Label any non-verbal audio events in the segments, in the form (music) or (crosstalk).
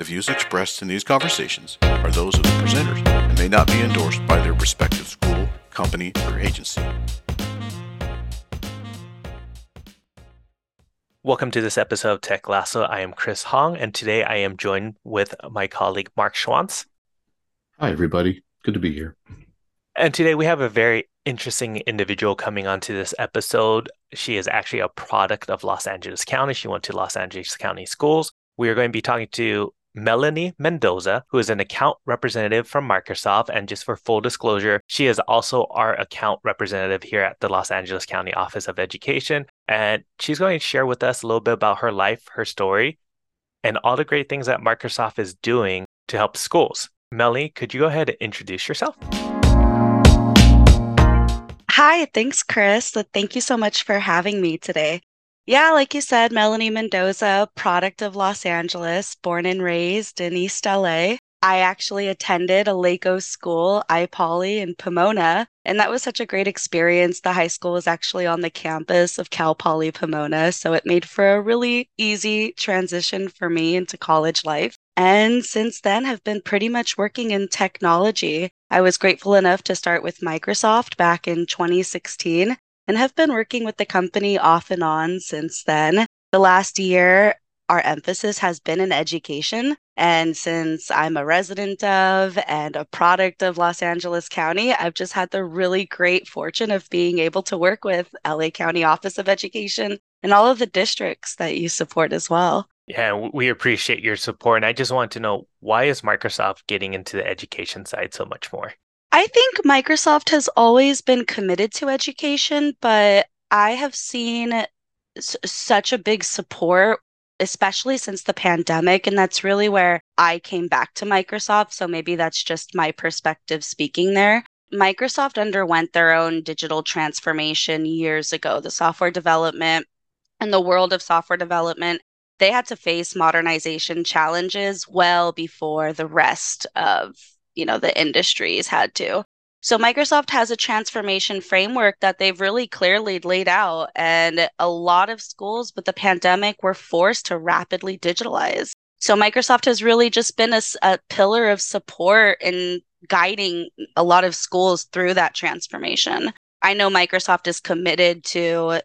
The views expressed in these conversations are those of the presenters and may not be endorsed by their respective school, company, or agency. Welcome to this episode of Tech Lasso. I am Chris Hong, and today I am joined with my colleague Mark Schwantz. Hi, everybody. Good to be here. And today we have a very interesting individual coming onto this episode. She is actually a product of Los Angeles County. She went to Los Angeles County schools. We are going to be talking to Melanie Mendoza, who is an account representative from Microsoft. And just for full disclosure, she is also our account representative here at the Los Angeles County Office of Education. And she's going to share with us a little bit about her life, her story, and all the great things that Microsoft is doing to help schools. Melanie, could you go ahead and introduce yourself? Hi, thanks, Chris. Thank you so much for having me today. Yeah, like you said, Melanie Mendoza, product of Los Angeles, born and raised in East LA. I actually attended a LACOE school, iPoly in Pomona, and that was such a great experience. The high school was actually on the campus of Cal Poly Pomona, so it made for a really easy transition for me into college life. And since then, have been pretty much working in technology. I was grateful enough to start with Microsoft back in 2016 and have been working with the company off and on since then. The last year, our emphasis has been in education. And since I'm a resident of and a product of Los Angeles County, I've just had the really great fortune of being able to work with LA County Office of Education and all of the districts that you support as well. Yeah, we appreciate your support. And I just want to know why is Microsoft getting into the education side so much more? I think Microsoft has always been committed to education, but I have seen s- such a big support, especially since the pandemic. And that's really where I came back to Microsoft. So maybe that's just my perspective speaking there. Microsoft underwent their own digital transformation years ago. The software development and the world of software development they had to face modernization challenges well before the rest of you know the industries had to. So microsoft has a transformation framework that they've really clearly laid out and a lot of schools with the pandemic were forced to rapidly digitalize. So microsoft has really just been a, a pillar of support in guiding a lot of schools through that transformation. I know microsoft is committed to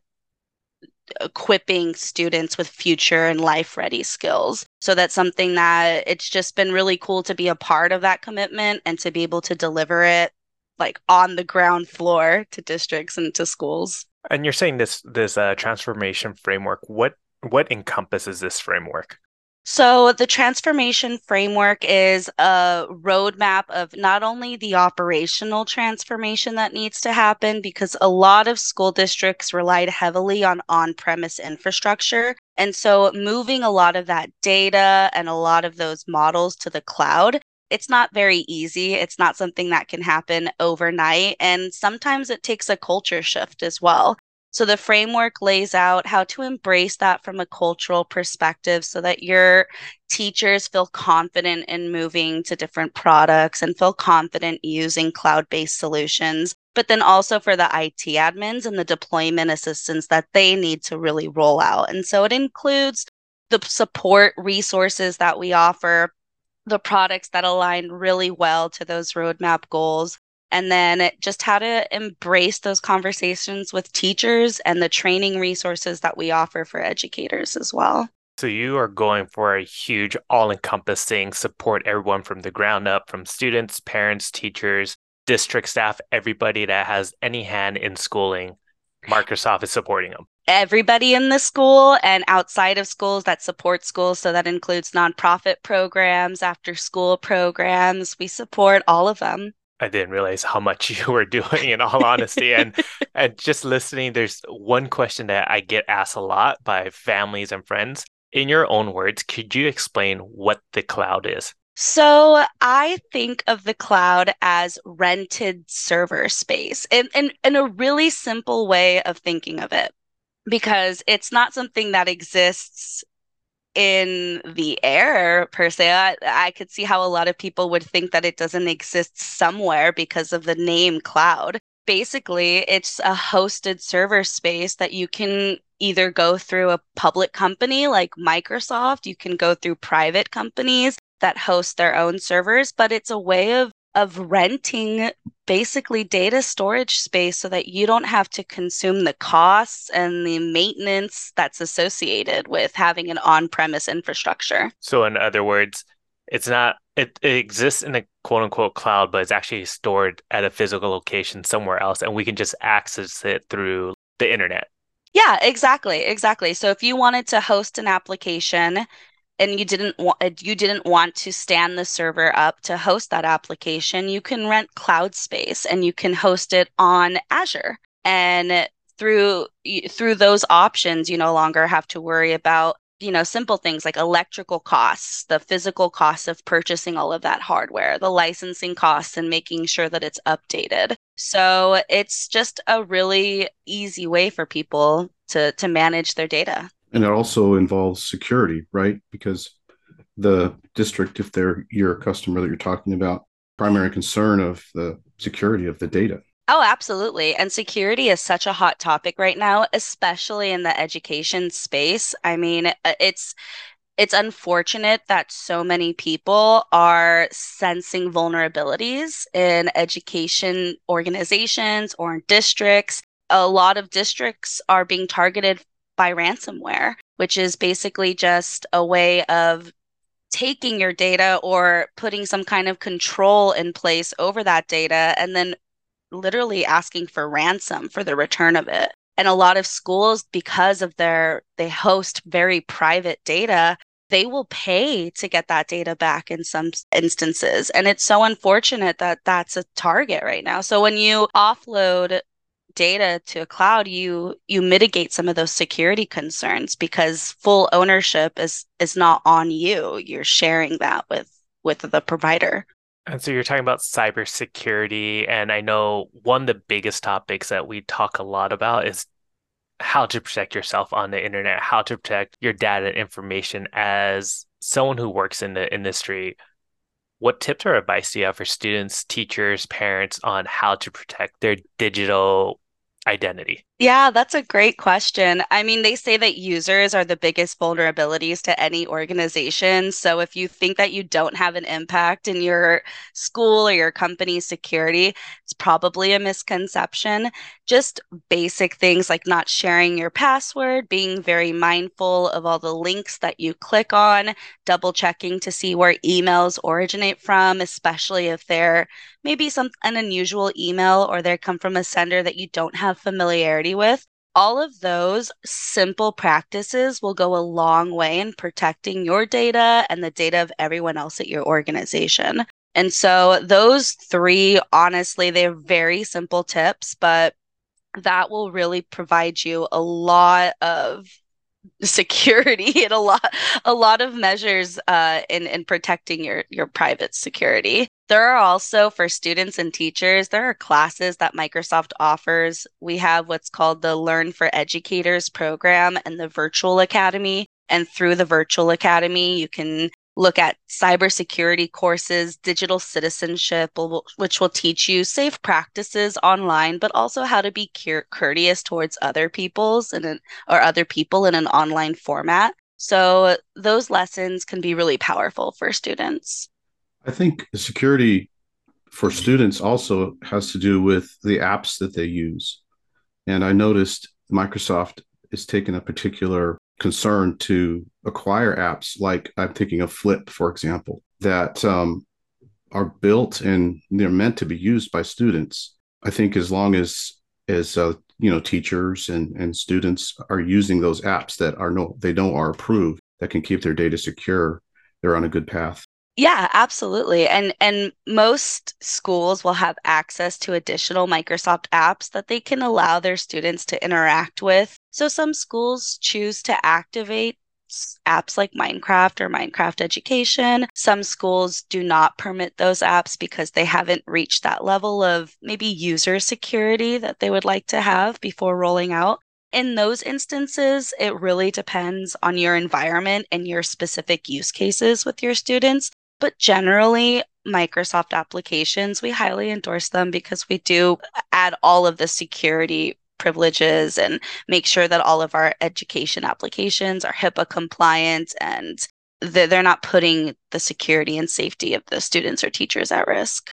equipping students with future and life ready skills. So that's something that it's just been really cool to be a part of that commitment and to be able to deliver it like on the ground floor to districts and to schools. And you're saying this this uh, transformation framework. What what encompasses this framework? So, the transformation framework is a roadmap of not only the operational transformation that needs to happen, because a lot of school districts relied heavily on on premise infrastructure. And so, moving a lot of that data and a lot of those models to the cloud, it's not very easy. It's not something that can happen overnight. And sometimes it takes a culture shift as well. So the framework lays out how to embrace that from a cultural perspective so that your teachers feel confident in moving to different products and feel confident using cloud based solutions. But then also for the IT admins and the deployment assistance that they need to really roll out. And so it includes the support resources that we offer, the products that align really well to those roadmap goals, and then just how to embrace those conversations with teachers and the training resources that we offer for educators as well. So you are going for a huge all-encompassing support everyone from the ground up from students, parents, teachers, district staff, everybody that has any hand in schooling. Microsoft is supporting them. Everybody in the school and outside of schools that support schools. So that includes nonprofit programs, after school programs. We support all of them. I didn't realize how much (laughs) you were doing in all honesty. and (laughs) and just listening, there's one question that I get asked a lot by families and friends. In your own words, could you explain what the cloud is? So I think of the cloud as rented server space in, in, in a really simple way of thinking of it, because it's not something that exists in the air per se. I, I, could see how a lot of people would think that it doesn't exist somewhere because of the name cloud. Basically, it's a hosted server space that you can either go through a public company like Microsoft, you can go through private companies, that host their own servers, but it's a way of of renting basically data storage space so that you don't have to consume the costs and the maintenance that's associated with having an on-premise infrastructure. So in other words, it's not it, it exists in a quote unquote cloud, but it's actually stored at a physical location somewhere else and we can just access it through the internet. Yeah, exactly. Exactly. So if you wanted to host an application and you didn't want uh, you didn't want to stand the server up to host that application, you can rent cloud space and you can host it on Azure. And through through those options, you no longer have to worry about you know simple things like electrical costs the physical costs of purchasing all of that hardware the licensing costs and making sure that it's updated so it's just a really easy way for people to to manage their data and it also involves security, right? Because the district, if they're your customer that you're talking about, primary concern of the security of the data. Oh, absolutely. And security is such a hot topic right now, especially in the education space. I mean, uh, it's it's unfortunate that so many people are sensing vulnerabilities in education organizations or in districts. A lot of districts are being targeted by ransomware, which is basically just a way of taking your data or putting some kind of control in place over that data and then literally asking for ransom for the return of it. And a lot of schools because of their they host very private data, they will pay to get that data back in some instances. And it's so unfortunate that that's a target right now. So when you offload data to a cloud you you mitigate some of those security concerns because full ownership is is not on you. You're sharing that with with the provider. And so you're talking about cybersecurity and i know one of the biggest topics that we talk a lot about is how to protect yourself on the internet how to protect your data and information as someone who works in the industry. What tips or advice do you have for students, teachers, parents on how to protect their digital identity? Yeah, that's a great question. I mean, they say that users are the biggest vulnerabilities to any organization. So if you think that you don't have an impact in your school or your company's security, it's probably a misconception. Just basic things like not sharing your password, being very mindful of all the links that you click on, double checking to see where emails originate from, especially if they're maybe some an unusual email or they come from a sender that you don't have familiarity with, all of those simple practices will go a long way in protecting your data and the data of everyone else at your organization. And so, those three, honestly, they're very simple tips, but that will really provide you a lot of security (laughs) and a lot a lot of measures uh, in in protecting your your private security. There are also for students and teachers, there are classes that Microsoft offers. We have what's called the Learn for Educators program and the Virtual Academy. And through the Virtual Academy, you can look at cybersecurity courses, digital citizenship, which will teach you safe practices online, but also how to be courteous towards other people's and or other people in an online format. So those lessons can be really powerful for students. I think security for students also has to do with the apps that they use. And I noticed Microsoft is taking a particular concern to acquire apps like I'm thinking of Flip, for example, that um, are built and they're meant to be used by students. I think as long as as uh, you know teachers and and students are using those apps that are no they don't are approved that can keep their data secure, they're on a good path. Yeah, absolutely. And and most schools will have access to additional Microsoft apps that they can allow their students to interact with. So some schools choose to activate apps like Minecraft or Minecraft Education. Some schools do not permit those apps because they haven't reached that level of maybe user security that they would like to have before rolling out. In those instances, it really depends on your environment and your specific use cases with your students. But generally, Microsoft applications, we highly endorse them because we do add all of the security privileges and make sure that all of our education applications are HIPAA compliant and they're not putting the security and safety of the students or teachers at risk.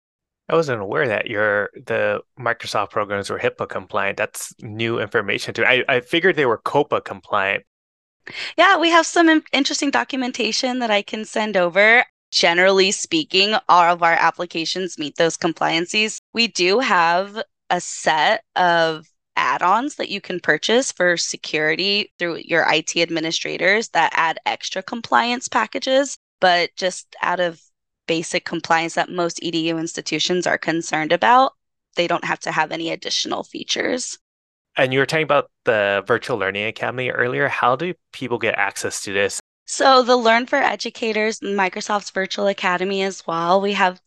I wasn't aware that your the Microsoft programs were HIPAA compliant. That's new information to me. I, I figured they were COPPA compliant. Yeah, we have some interesting documentation that I can send over. Generally speaking, all of our applications meet those compliances. We do have a set of add-ons that you can purchase for security through your IT administrators that add extra compliance packages, but just out of basic compliance that most EDU institutions are concerned about, they don't have to have any additional features. And you were talking about the Virtual Learning Academy earlier. How do people get access to this? So, the Learn for Educators, Microsoft's Virtual Academy as well. We have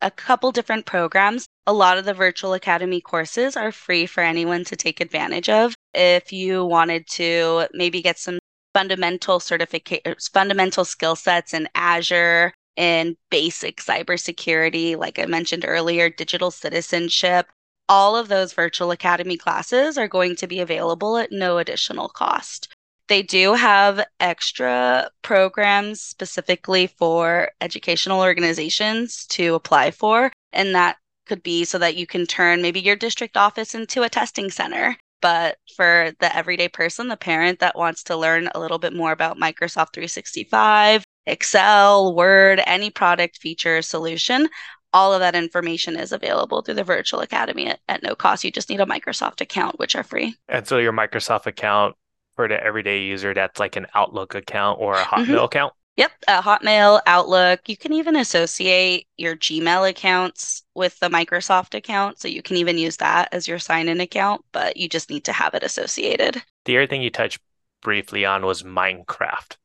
a couple different programs. A lot of the Virtual Academy courses are free for anyone to take advantage of. If you wanted to maybe get some fundamental certificate er, fundamental skill sets in Azure and basic cybersecurity, like I mentioned earlier, digital citizenship, all of those virtual academy classes are going to be available at no additional cost. They do have extra programs specifically for educational organizations to apply for, and that could be so that you can turn maybe your district office into a testing center. But for the everyday person, the parent that wants to learn a little bit more about Microsoft 365, Excel, Word, any product feature solution, all of that information is available through the virtual academy at, at, no cost. You just need a Microsoft account, which are free. And so your Microsoft account for the everyday user that's like an Outlook account or a Hotmail mm-hmm. account? Yep, a Hotmail, Outlook. You can even associate your Gmail accounts with the Microsoft account. So you can even use that as your sign in account, but you just need to have it associated. The other thing you touched briefly on was Minecraft.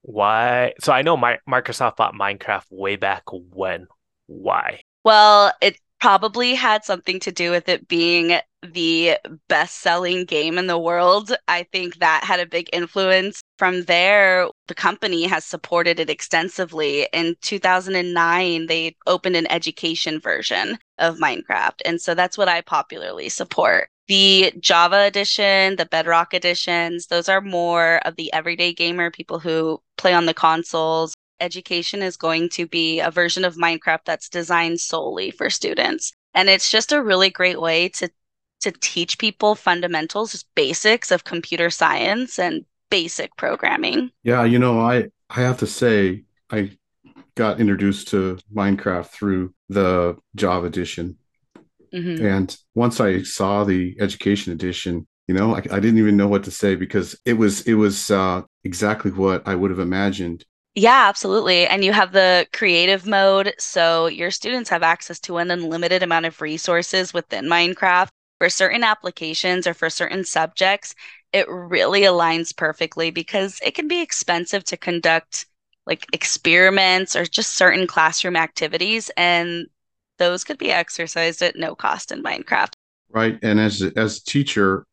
Why? So I know my, Microsoft bought Minecraft way back when. Why? Well, it probably had something to do with it being the best selling game in the world. I think that had a big influence. From there, the company has supported it extensively. In 2009, they opened an education version of Minecraft. And so that's what I popularly support. The Java edition, the Bedrock editions, those are more of the everyday gamer, people who play on the consoles, education is going to be a version of Minecraft that's designed solely for students. And it's just a really great way to to teach people fundamentals, just basics of computer science and basic programming. Yeah, you know, I I have to say I got introduced to Minecraft through the Java edition. Mm-hmm. And once I saw the education edition, you know, I, I, didn't even know what to say because it was it was uh, exactly what I would have imagined yeah, absolutely. And you have the creative mode. So your students have access to an unlimited amount of resources within Minecraft. For certain applications or for certain subjects, it really aligns perfectly because it can be expensive to conduct like experiments or just certain classroom activities. And those could be exercised at no cost in Minecraft. Right. And as, as a teacher,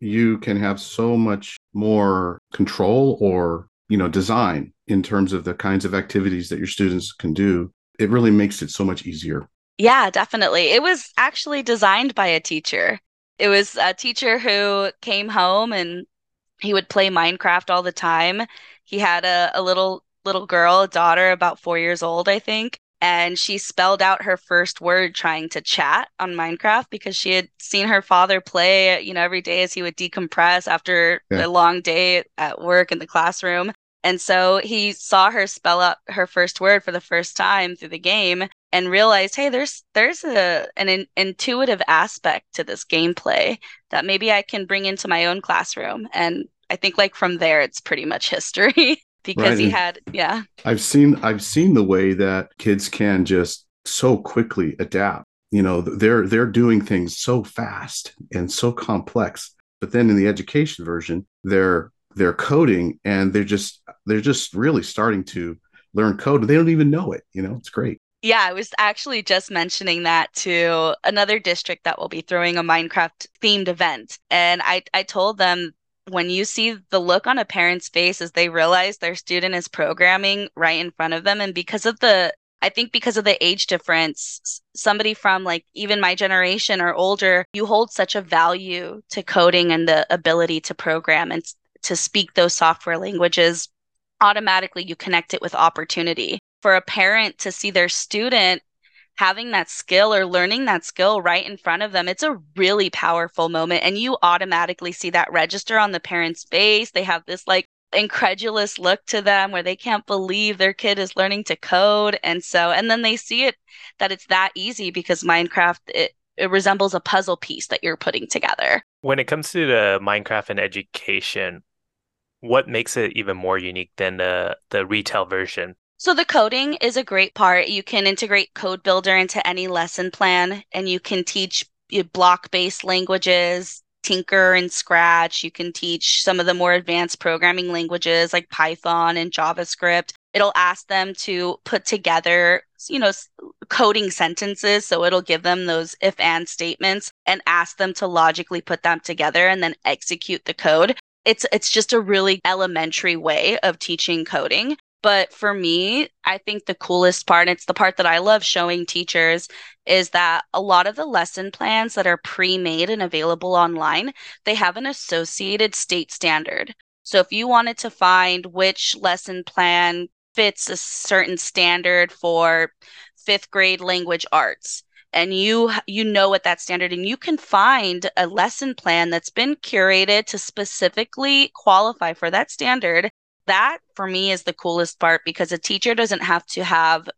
you can have so much more control or you know design in terms of the kinds of activities that your students can do it really makes it so much easier yeah definitely it was actually designed by a teacher it was a teacher who came home and he would play minecraft all the time he had a, a little little girl a daughter about four years old i think and she spelled out her first word trying to chat on Minecraft because she had seen her father play, you know, every day as he would decompress after yeah. a long day at work in the classroom. And so he saw her spell out her first word for the first time through the game and realized, hey, there's there's a an in, intuitive aspect to this gameplay that maybe I can bring into my own classroom. And I think like from there it's pretty much (laughs) history. because right. he had yeah i've seen i've seen the way that kids can just so quickly adapt you know they're they're doing things so fast and so complex but then in the education version they're they're coding and they're just they're just really starting to learn code and they don't even know it you know it's great. Yeah i was actually just mentioning that to another district that will be throwing a minecraft themed event. And i i told them when you see the look on a parent's face as they realize their student is programming right in front of them and because of the I think because of the age difference, somebody from like even my generation or older, you hold such a value to coding and the ability to program. And to speak those software languages automatically you connect it with opportunity. For a parent to see their student having that skill or learning that skill right in front of them, it's a really powerful moment. And you automatically see that register on the parent's face. They have this like incredulous look to them where they can't believe their kid is learning to code. And so, and then they see it that it's that easy because Minecraft, it, it resembles a puzzle piece that you're putting together. When it comes to the Minecraft and education, what makes it even more unique than the the retail version? So the coding is a great part. You can integrate code builder into any lesson plan and you can teach block-based languages, Tynker and Scratch. You can teach some of the more advanced programming languages like Python and JavaScript. It'll ask them to put together, you know, coding sentences. So it'll give them those if and statements and ask them to logically put them together and then execute the code it's it's just a really elementary way of teaching coding. But for me i think the coolest part and it's the part that i love showing teachers is that a lot of the lesson plans that are pre-made and available online they have an associated state standard. So if you wanted to find which lesson plan fits a certain standard for fifth grade language arts and you you know what that standard and you can find a lesson plan that's been curated to specifically qualify for that standard. That for me is the coolest part because a teacher doesn't have to have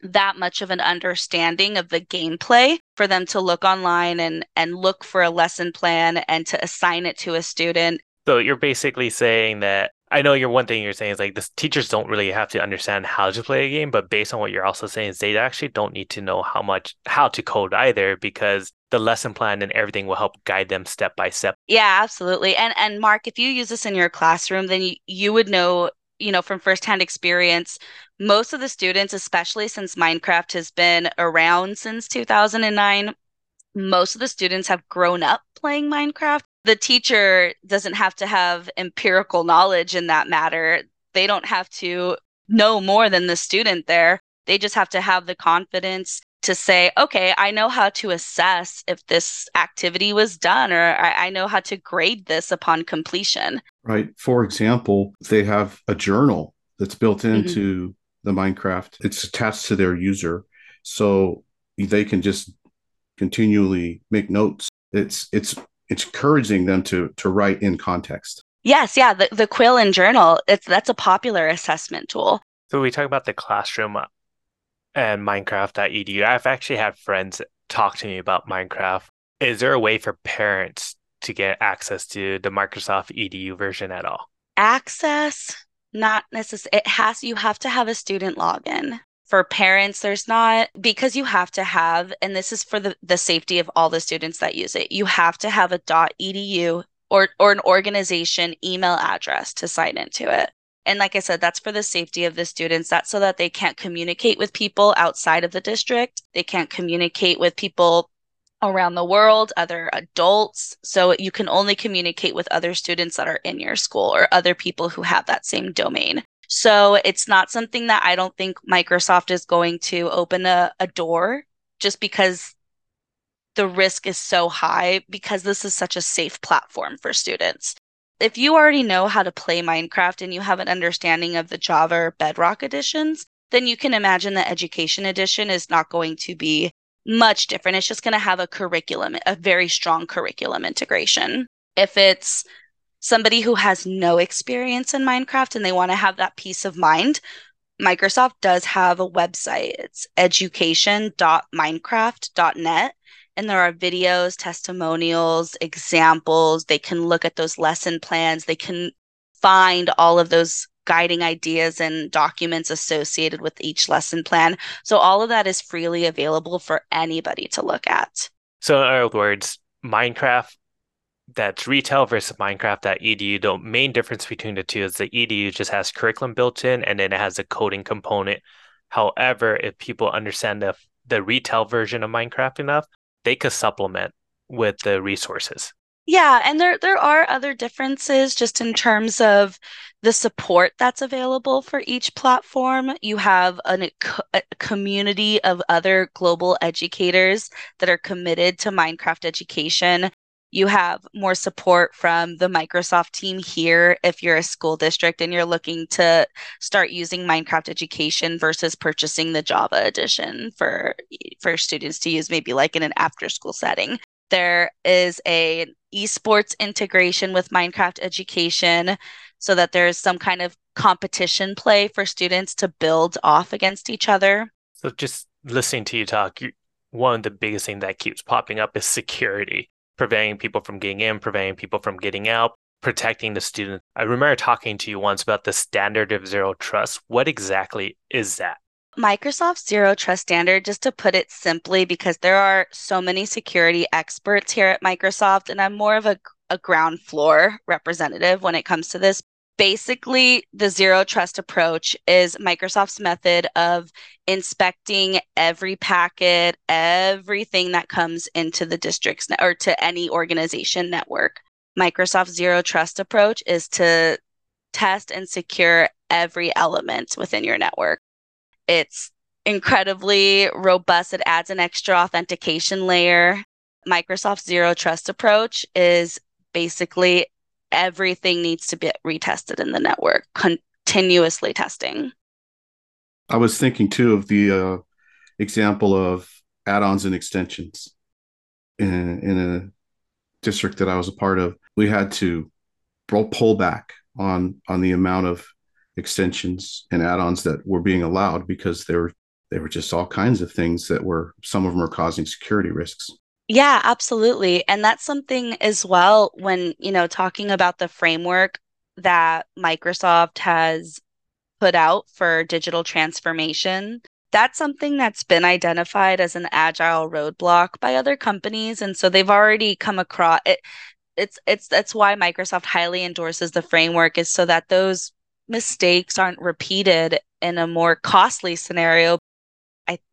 that much of an understanding of the gameplay for them to look online and and look for a lesson plan and to assign it to a student. So you're basically saying that I know you're one thing you're saying is like the teachers don't really have to understand how to play a game, but based on what you're also saying is they actually don't need to know how much how to code either because the lesson plan and everything will help guide them step by step. Yeah, absolutely. And and Mark, if you use this in your classroom, then you, you would know, you know, from firsthand experience, most of the students, especially since Minecraft has been around since 2009, most of the students have grown up playing Minecraft the teacher doesn't have to have empirical knowledge in that matter. They don't have to know more than the student there. They just have to have the confidence to say, okay, I know how to assess if this activity was done, or I, I, know how to grade this upon completion. Right. For example, they have a journal that's built mm-hmm. into mm-hmm. the Minecraft, it's attached to their user. So they can just continually make notes. It's it's it's encouraging them to to write in context. Yes, yeah, the the quill and journal, it's that's a popular assessment tool. So we talk about the classroom uh, and Minecraft.edu. I've actually had friends talk to me about Minecraft. Is there a way for parents to get access to the Microsoft EDU version at all? Access, not necessarily. It has you have to have a student login for parents there's not because you have to have and this is for the, the safety of all the students that use it you have to have a. edu or or an organization email address to sign into it. And like i said that's for the safety of the students that's so that they can't communicate with people outside of the district they can't communicate with people around the world other adults so you can only communicate with other students that are in your school or other people who have that same domain so it's not something that I don't think Microsoft is going to open a, a door just because the risk is so high because this is such a safe platform for students. If you already know how to play Minecraft and you have an understanding of the Java or Bedrock editions, then you can imagine the education edition is not going to be much different. It's just going to have a curriculum, a very strong curriculum integration. If it's somebody who has no experience in Minecraft and they want to have that peace of mind, Microsoft does have a website. It's education.minecraft.net. And there are videos, testimonials, examples. They can look at those lesson plans. They can find all of those guiding ideas and documents associated with each lesson plan. So all of that is freely available for anybody to look at. So, in other words, Minecraft that's retail versus Minecraft that edu. The main difference between the two is the edu just has curriculum built in and then it has a coding component. However, if people understand the the retail version of Minecraft enough, they could supplement with the resources. Yeah, and there there are other differences just in terms of the support that's available for each platform. You have an, a community of other global educators that are committed to Minecraft education you have more support from the Microsoft team here if you're a school district and you're looking to start using Minecraft education versus purchasing the Java edition for for students to use maybe like in an after school setting. There is a esports integration with Minecraft education so that there's some kind of competition play for students to build off against each other. So just listening to you talk, you, one of the biggest things that keeps popping up is security, preventing people from getting in, preventing people from getting out, protecting the student. I remember talking to you once about the standard of zero trust. What exactly is that? Microsoft Zero Trust Standard, just to put it simply, because there are so many security experts here at Microsoft, and I'm more of a, a ground floor representative when it comes to this basically the zero trust approach is Microsoft's method of inspecting every packet, everything that comes into the district's or to any organization network. Microsoft's zero trust approach is to test and secure every element within your network. It's incredibly robust. It adds an extra authentication layer. Microsoft's zero trust approach is basically everything needs to be retested in the network, continuously testing. I was thinking too of the uh, example of add-ons and extensions in, in a district that I was a part of. We had to pull back on on the amount of extensions and add-ons that were being allowed because there were there were just all kinds of things that were some of them were causing security risks. Yeah, absolutely. And that's something as well when, you know, talking about the framework that Microsoft has put out for digital transformation. That's something that's been identified as an agile roadblock by other companies. And so they've already come across it. It's it's that's why Microsoft highly endorses the framework is so that those mistakes aren't repeated in a more costly scenario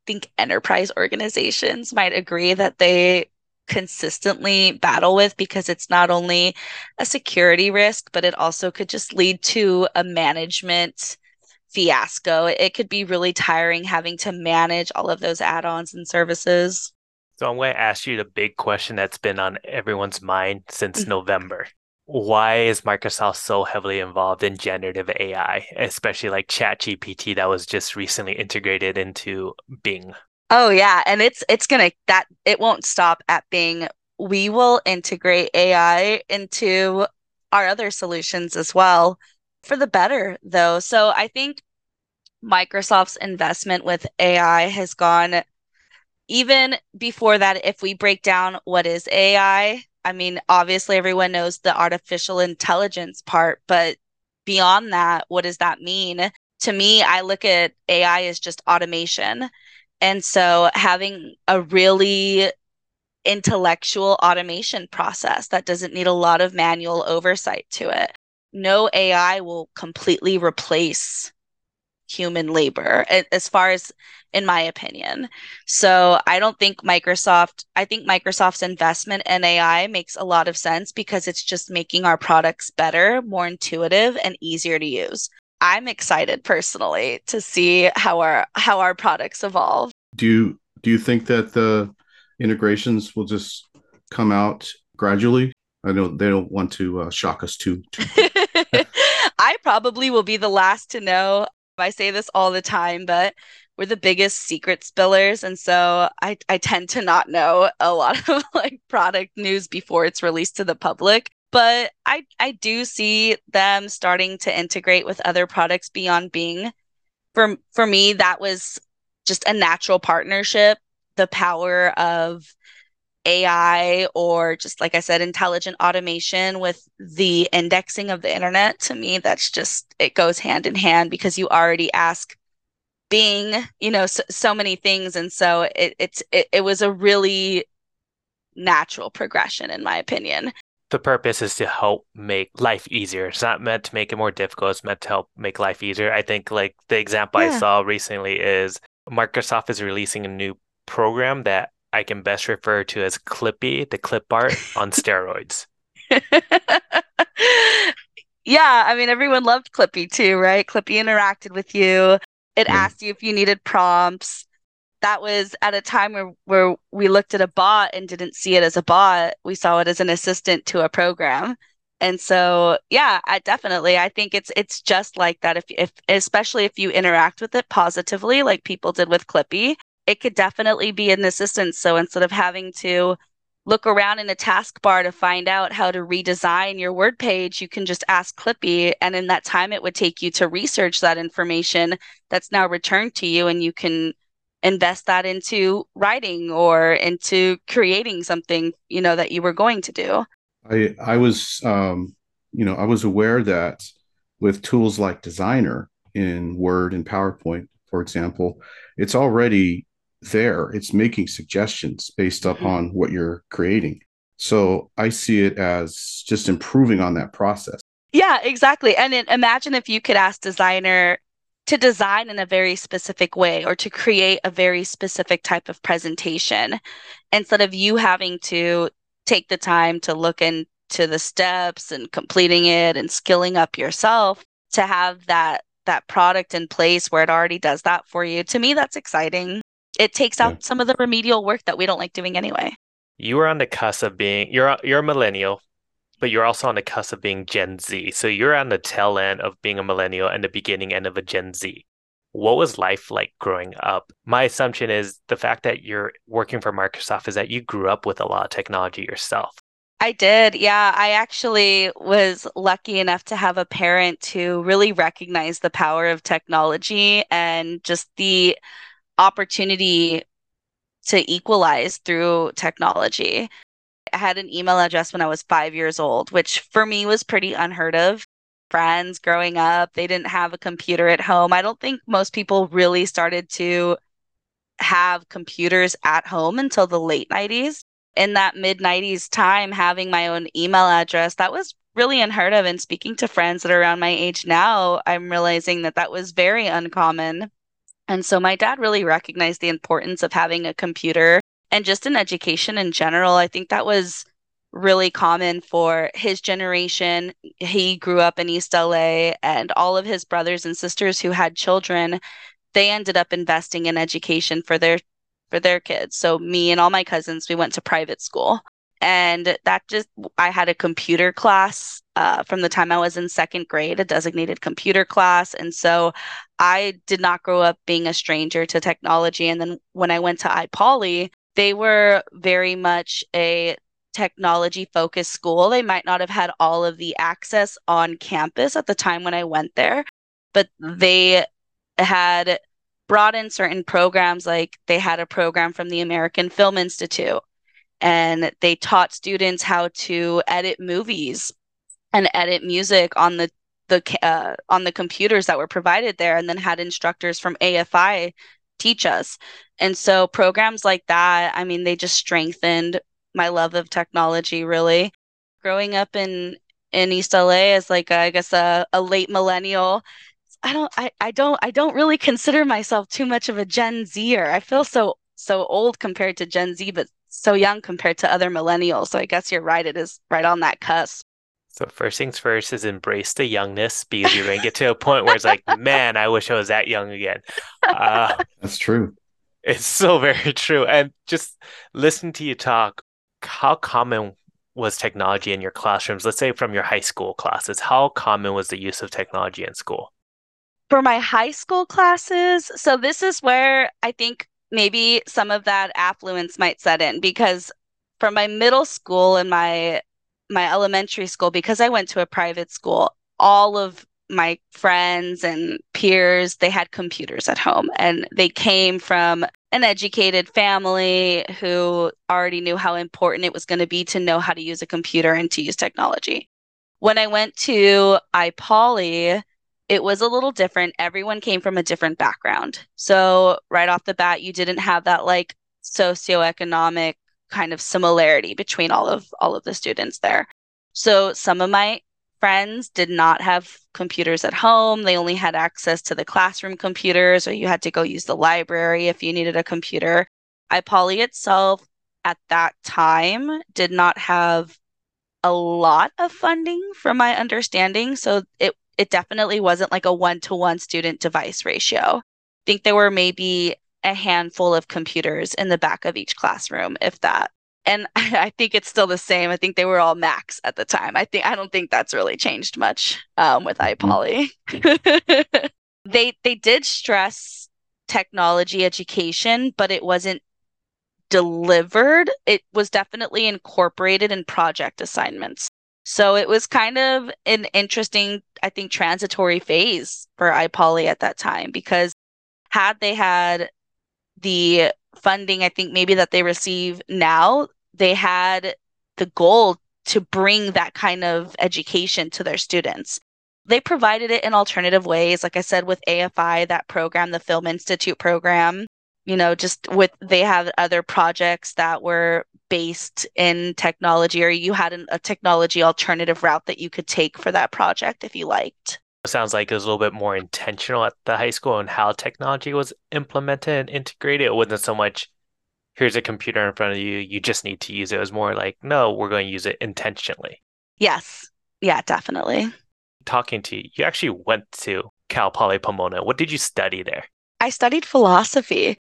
think enterprise organizations might agree that they consistently battle with because it's not only a security risk, but it also could just lead to a management fiasco. It could be really tiring having to manage all of those add ons and services. So I'm going to ask you the big question that's been on everyone's mind since mm-hmm. November why is Microsoft so heavily involved in generative AI, especially like ChatGPT that was just recently integrated into Bing? Oh yeah, and it's it's going to that it won't stop at Bing. We will integrate AI into our other solutions as well for the better though. So I think Microsoft's investment with AI has gone even before that if we break down what is AI, I mean, obviously everyone knows the artificial intelligence part, but beyond that, what does that mean? To me, I look at AI as just automation. And so having a really intellectual automation process that doesn't need a lot of manual oversight to it. No AI will completely replace human labor as far as in my opinion. So I don't think Microsoft, I think Microsoft's investment in AI makes a lot of sense because it's just making our products better, more intuitive and easier to use. I'm excited personally to see how our how our products evolve. Do you do you think that the integrations will just come out gradually? I know they don't want to uh, shock us too. too. (laughs) I probably will be the last to know. I say this all the time, but we're the biggest secret spillers. And so I, I tend to not know a lot of (laughs) like product news before it's released to the public. But I, I do see them starting to integrate with other products beyond Bing. For, for me, that was just a natural partnership. The power of AI or just like I said, intelligent automation with the indexing of the internet, to me, that's just, it goes hand in hand because you already ask Bing, you know, so, so many things. And so it, it's, it, it was a really natural progression, in my opinion. The purpose is to help make life easier. It's not meant to make it more difficult. It's meant to help make life easier. I think like the example yeah. I saw recently is Microsoft is releasing a new program that I can best refer to as Clippy, the clip art on (laughs) steroids. yeah, I mean, everyone loved Clippy too, right? Clippy interacted with you. It yeah. asked you if you needed prompts. that was at a time where, where we looked at a bot and didn't see it as a bot. We saw it as an assistant to a program. And so, yeah, I definitely I think it's it's just like that if if especially if you interact with it positively like people did with Clippy, it could definitely be an assistance. So instead of having to look around in a taskbar to find out how to redesign your word page, you can just ask Clippy. And in that time, it would take you to research that information that's now returned to you, and you can invest that into writing or into creating something you know that you were going to do i i was um you know i was aware that with tools like designer in word and powerpoint for example it's already there. It's making suggestions based mm-hmm. upon what you're creating. So i see it as just improving on that process. Yeah exactly. And it, imagine if you could ask designer to design in a very specific way or to create a very specific type of presentation instead of you having to take the time to look into the steps and completing it and skilling up yourself to have that that product in place where it already does that for you. To me that's exciting it takes out yeah. some of the remedial work that we don't like doing anyway you are on the cusp of being you're you're a millennial but you're also on the cusp of being Gen Z. So you're on the tail end of being a millennial and the beginning end of a Gen Z. What was life like growing up? My assumption is the fact that you're working for Microsoft is that you grew up with a lot of technology yourself. I did. Yeah. I actually was lucky enough to have a parent who really recognized the power of technology and just the opportunity to equalize through technology I had an email address when I was five years old, which for me was pretty unheard of. Friends growing up, they didn't have a computer at home. I don't think most people really started to have computers at home until the late 90s. In that mid 90s time, having my own email address, that was really unheard of. And speaking to friends that are around my age now, I'm realizing that that was very uncommon. And so my dad really recognized the importance of having a computer and just in education in general. I think that was really common for his generation. He grew up in East LA, and all of his brothers and sisters who had children, they ended up investing in education for their for their kids. So me and all my cousins, we went to private school. And that just, I had a computer class uh, from the time I was in second grade, a designated computer class. And so I did not grow up being a stranger to technology. And then when I went to iPoly, they were very much a technology focused school. They might not have had all of the access on campus at the time when I went there, but they had brought in certain programs like they had a program from the American Film Institute and they taught students how to edit movies and edit music on the the uh, on the computers that were provided there and then had instructors from AFI teach us. And so programs like that, I mean, they just strengthened my love of technology really. Growing up in in East LA as like a, I guess a, a late millennial, I don't I, I don't I don't really consider myself too much of a Gen Zer. I feel so so old compared to Gen Z, but so young compared to other millennials. So I guess you're right. It is right on that cusp. So first things first is embrace the youngness because you're going to get to a point where it's like, (laughs) man, I wish I was that young again. Uh, That's true. It's so very true. And just listen to you talk. How common was technology in your classrooms? Let's say from your high school classes. How common was the use of technology in school? For my high school classes, so this is where I think maybe some of that affluence might set in because for my middle school and my my elementary school, because I went to a private school, all of my friends and peers, they had computers at home and they came from an educated family who already knew how important it was going to be to know how to use a computer and to use technology. When I went to iPoly, it was a little different. Everyone came from a different background. So, right off the bat, you didn't have that like socioeconomic kind of similarity between all of all of the students there. So some of my friends did not have computers at home. They only had access to the classroom computers, or you had to go use the library if you needed a computer. iPoly itself at that time did not have a lot of funding from my understanding. So it it definitely wasn't like a one to one student device ratio. I think there were maybe a handful of computers in the back of each classroom, if that. And (laughs) I think it's still the same. I think they were all Macs at the time. I think I don't think that's really changed much um, with mm-hmm. iPoly. (laughs) they they did stress technology education, but it wasn't delivered. It was definitely incorporated in project assignments. So it was kind of an interesting, I think, transitory phase for iPoly at that time because had they had the funding, I think maybe that they receive now, they had the goal to bring that kind of education to their students. They provided it in alternative ways, like I said, with AFI, that program, the Film Institute program, you know, just with they have other projects that were based in technology, or you had an, a technology alternative route that you could take for that project if you liked. It sounds like it was a little bit more intentional at the high school and how technology was implemented and integrated. It wasn't so much here's a computer in front of you, you just need to use it. It was more like, no, we're going to use it intentionally. Yes. Yeah, definitely. Talking to you, you actually went to Cal Poly Pomona. What did you study there? I studied philosophy.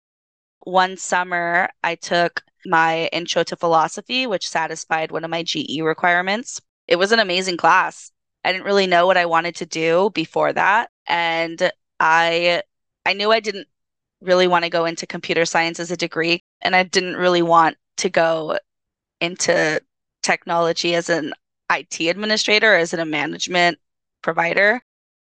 One summer, I took my intro to philosophy, which satisfied one of my GE requirements. It was an amazing class. I didn't really know what I wanted to do before that, and I I knew I didn't really want to go into computer science as a degree, and I didn't really want to go into technology as an IT administrator, as in a management provider.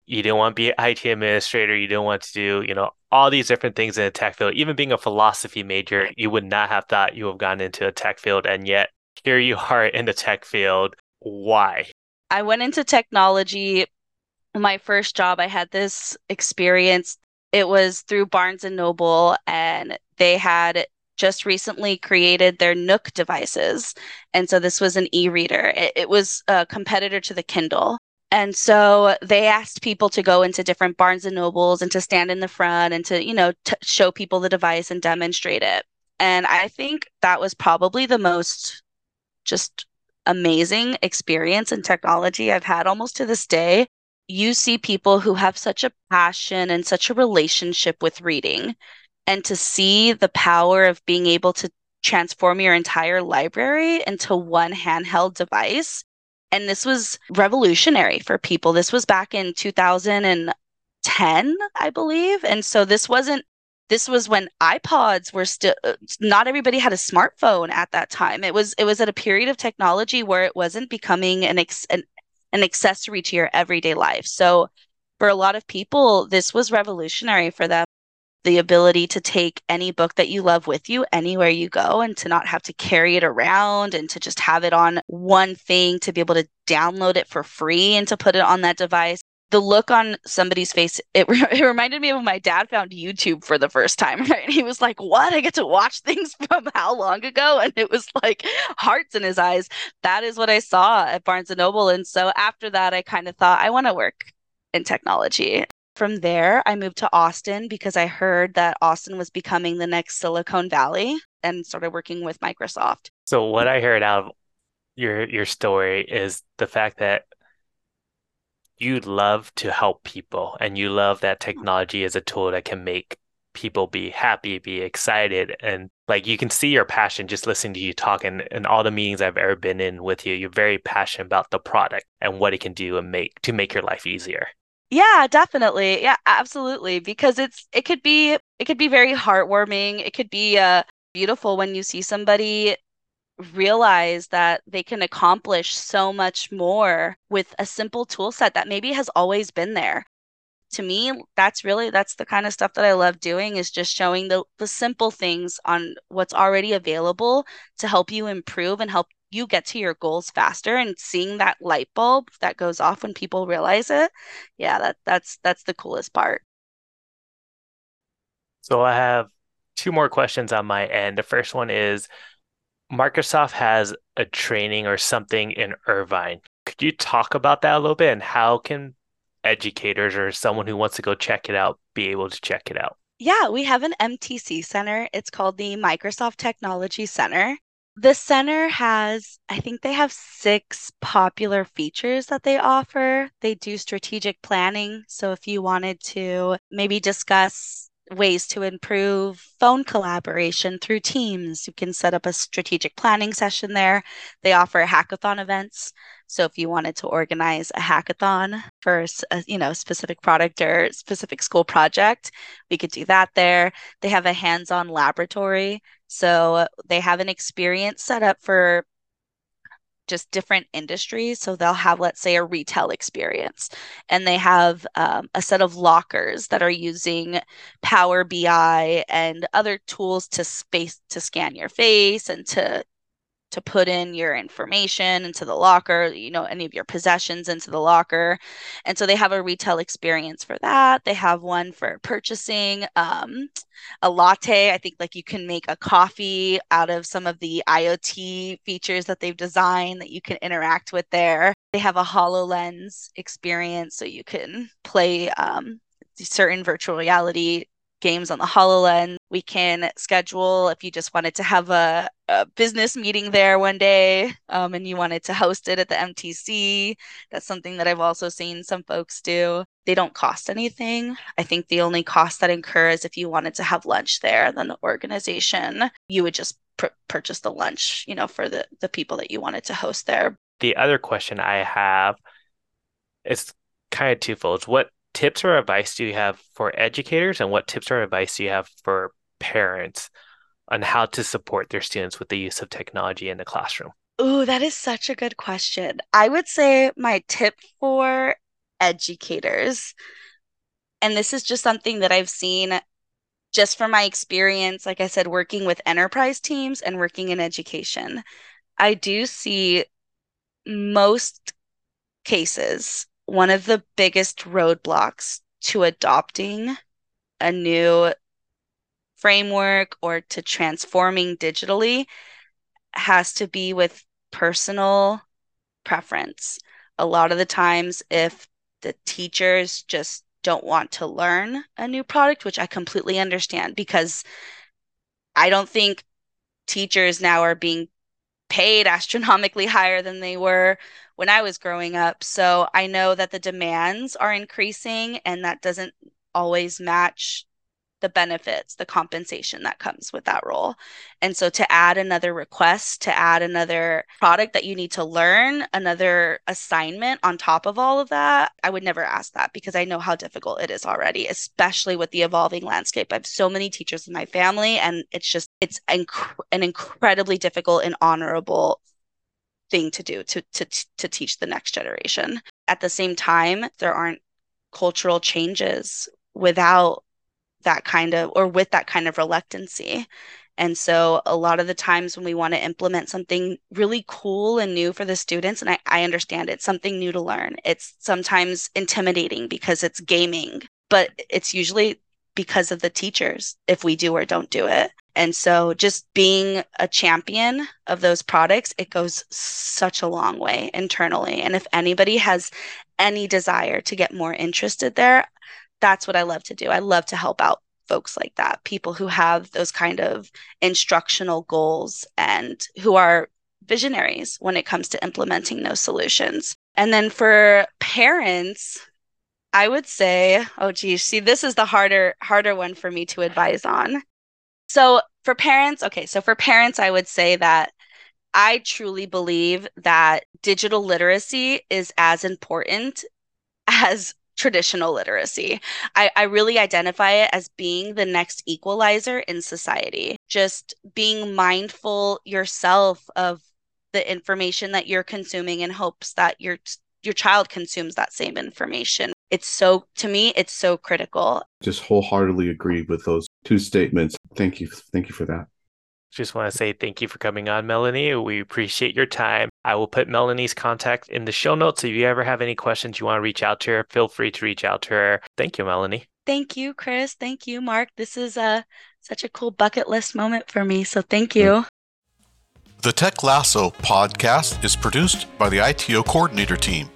You didn't want to be an IT administrator. You didn't want to do, you know, all these different things in a tech field. Even being a philosophy major, you would not have thought you would have gone into a tech field. And yet here you are in the tech field. Why? I went into technology. My first job, I had this experience. It was through Barnes and Noble, and they had just recently created their Nook devices. And so this was an e reader, it, it, was a competitor to the Kindle. And so they asked people to go into different Barnes and Nobles and to stand in the front and to, you know, t- show people the device and demonstrate it. And I think that was probably the most just amazing experience in technology I've had almost to this day. You see people who have such a passion and such a relationship with reading and to see the power of being able to transform your entire library into one handheld device. And this was revolutionary for people. This was back in 2010, I believe. And so this wasn't, this was when iPods were still, not everybody had a smartphone at that time. It was, it was at a period of technology where it wasn't becoming an, ex, an, an accessory to your everyday life. So for a lot of people, this was revolutionary for them the ability to take any book that you love with you anywhere you go and to not have to carry it around and to just have it on one thing to be able to download it for free and to put it on that device. The look on somebody's face, it, (laughs) it reminded me of when my dad found YouTube for the first time, (laughs) right? And he was like, What? I get to watch (laughs) things from how long ago? And it was like hearts in his eyes. That is what I saw at Barnes and Noble. And so after that, I kind of thought, I want to work in technology. From there, I moved to Austin because I heard that Austin was becoming the next Silicon Valley and started working with Microsoft. So what I heard out of your your story is the fact that you love to help people and you love that technology as a tool that can make people be happy, be excited. And like you can see your passion just listening to you talk and, and all the meetings I've ever been in with you. You're very passionate about the product and what it can do and make to make your life easier. Yeah, definitely. Yeah, absolutely. Because it's it could be it could be very heartwarming. It could be uh beautiful when you see somebody realize that they can accomplish so much more with a simple tool set that maybe has always been there. To me, that's really that's the kind of stuff that I love doing is just showing the the simple things on what's already available to help you improve and help you get to your goals faster and seeing that light bulb that goes off when people realize it yeah that that's that's the coolest part. So i have two more questions on my end. The first one is microsoft has a training or something in irvine. Could you talk about that a little bit and how can educators or someone who wants to go check it out be able to check it out? Yeah, we have an MTC center. It's called the Microsoft Technology Center the center has, I think they have six popular features that they offer. They do strategic planning. So if you wanted to maybe discuss ways to improve phone collaboration through Teams. You can set up a strategic planning session there. They offer hackathon events. So if you wanted to organize a hackathon for a you know specific product or specific school project, we could do that there. They have a hands-on laboratory. So they have an experience set up for just different industries. So they'll have, let's say, a retail experience, and they have um, a set of lockers that are using Power BI and other tools to space to scan your face and to to put in your information into the locker, you know, any of your possessions into the locker. And so they have a retail experience for that. They have one for purchasing um, a latte. I think like you can make a coffee out of some of the IoT features that they've designed that you can interact with there. They have a HoloLens experience so you can play um, certain virtual reality games on the HoloLens. We can schedule if you just wanted to have a, a business meeting there one day um, and you wanted to host it at the MTC. That's something that I've also seen some folks do. They don't cost anything. I think the only cost that incurs if you wanted to have lunch there, then the organization, you would just pr- purchase the lunch, you know, for the, the people that you wanted to host there. The other question I have is kind of twofold. What tips or advice do you have for educators and what tips or advice do you have for parents on how to support their students with the use of technology in the classroom? Oh, that is such a good question. I would say my tip for educators, and this is just something that I've seen just from my experience, like I said, working with enterprise teams and working in education. I do see most cases one of the biggest roadblocks to adopting a new framework or to transforming digitally has to be with personal preference. A lot of the times, if the teachers just don't want to learn a new product, which I completely understand because I don't think teachers now are being paid (laughs) astronomically higher than they were when I was growing up. So I know that the demands are increasing and that doesn't always match the benefits, the compensation that comes with that role. And so to add another request, to add another product that you need to learn, another assignment on top of all of that, I would never ask that because I know how difficult it is already, especially with the evolving landscape. I have so many teachers in my family and it's just it's inc- an incredibly difficult and honorable thing to do to to to teach the next generation. At the same time, there aren't cultural changes without that kind of or with that kind of reluctancy. And so a lot of the times when we want to implement something really cool and new for the students, and I, I understand it's something new to learn, it's sometimes intimidating because it's gaming, but it's usually because of the teachers if we do or don't do it. And so just being a champion of those products, it goes such a long way internally. And if anybody has any desire to get more interested there, that's what I love to do. I love to help out folks like that, people who have those kind of instructional goals and who are visionaries when it comes to implementing those solutions. And then for parents, I would say, oh geez, see, this is the harder harder one for me to advise on. So for parents, okay, so for parents, I would say that I truly believe that digital literacy is as important as traditional literacy. I, I really identify it as being the next equalizer in society. Just being mindful yourself of the information that you're consuming in hopes that your your child consumes that same information. It's so to me, it's so critical. Just wholeheartedly agree with those two statements. Thank you. Thank you for that. Just want to say thank you for coming on, Melanie. We appreciate your time. I will put Melanie's contact in the show notes. If you ever have any questions you want to reach out to her, feel free to reach out to her. Thank you, Melanie. Thank you, Chris. Thank you, Mark. This is a uh, such a cool bucket list moment for me. So thank you. The Tech Lasso podcast is produced by the ITO coordinator team.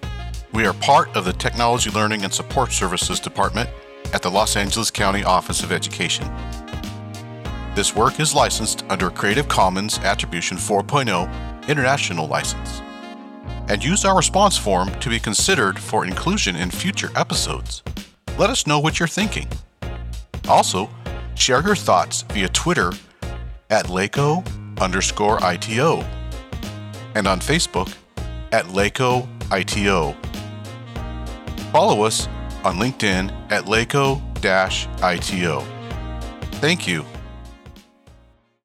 We are part of the Technology Learning and Support Services Department at the Los Angeles County Office of Education. This work is licensed under a Creative Commons Attribution 4.0 International License. And use our response form to be considered for inclusion in future episodes. Let us know what you're thinking. Also, Share your thoughts via Twitter at LACOE underscore ITO and on Facebook at LACOE ITO. Follow us on LinkedIn at LACOE ITO. Thank you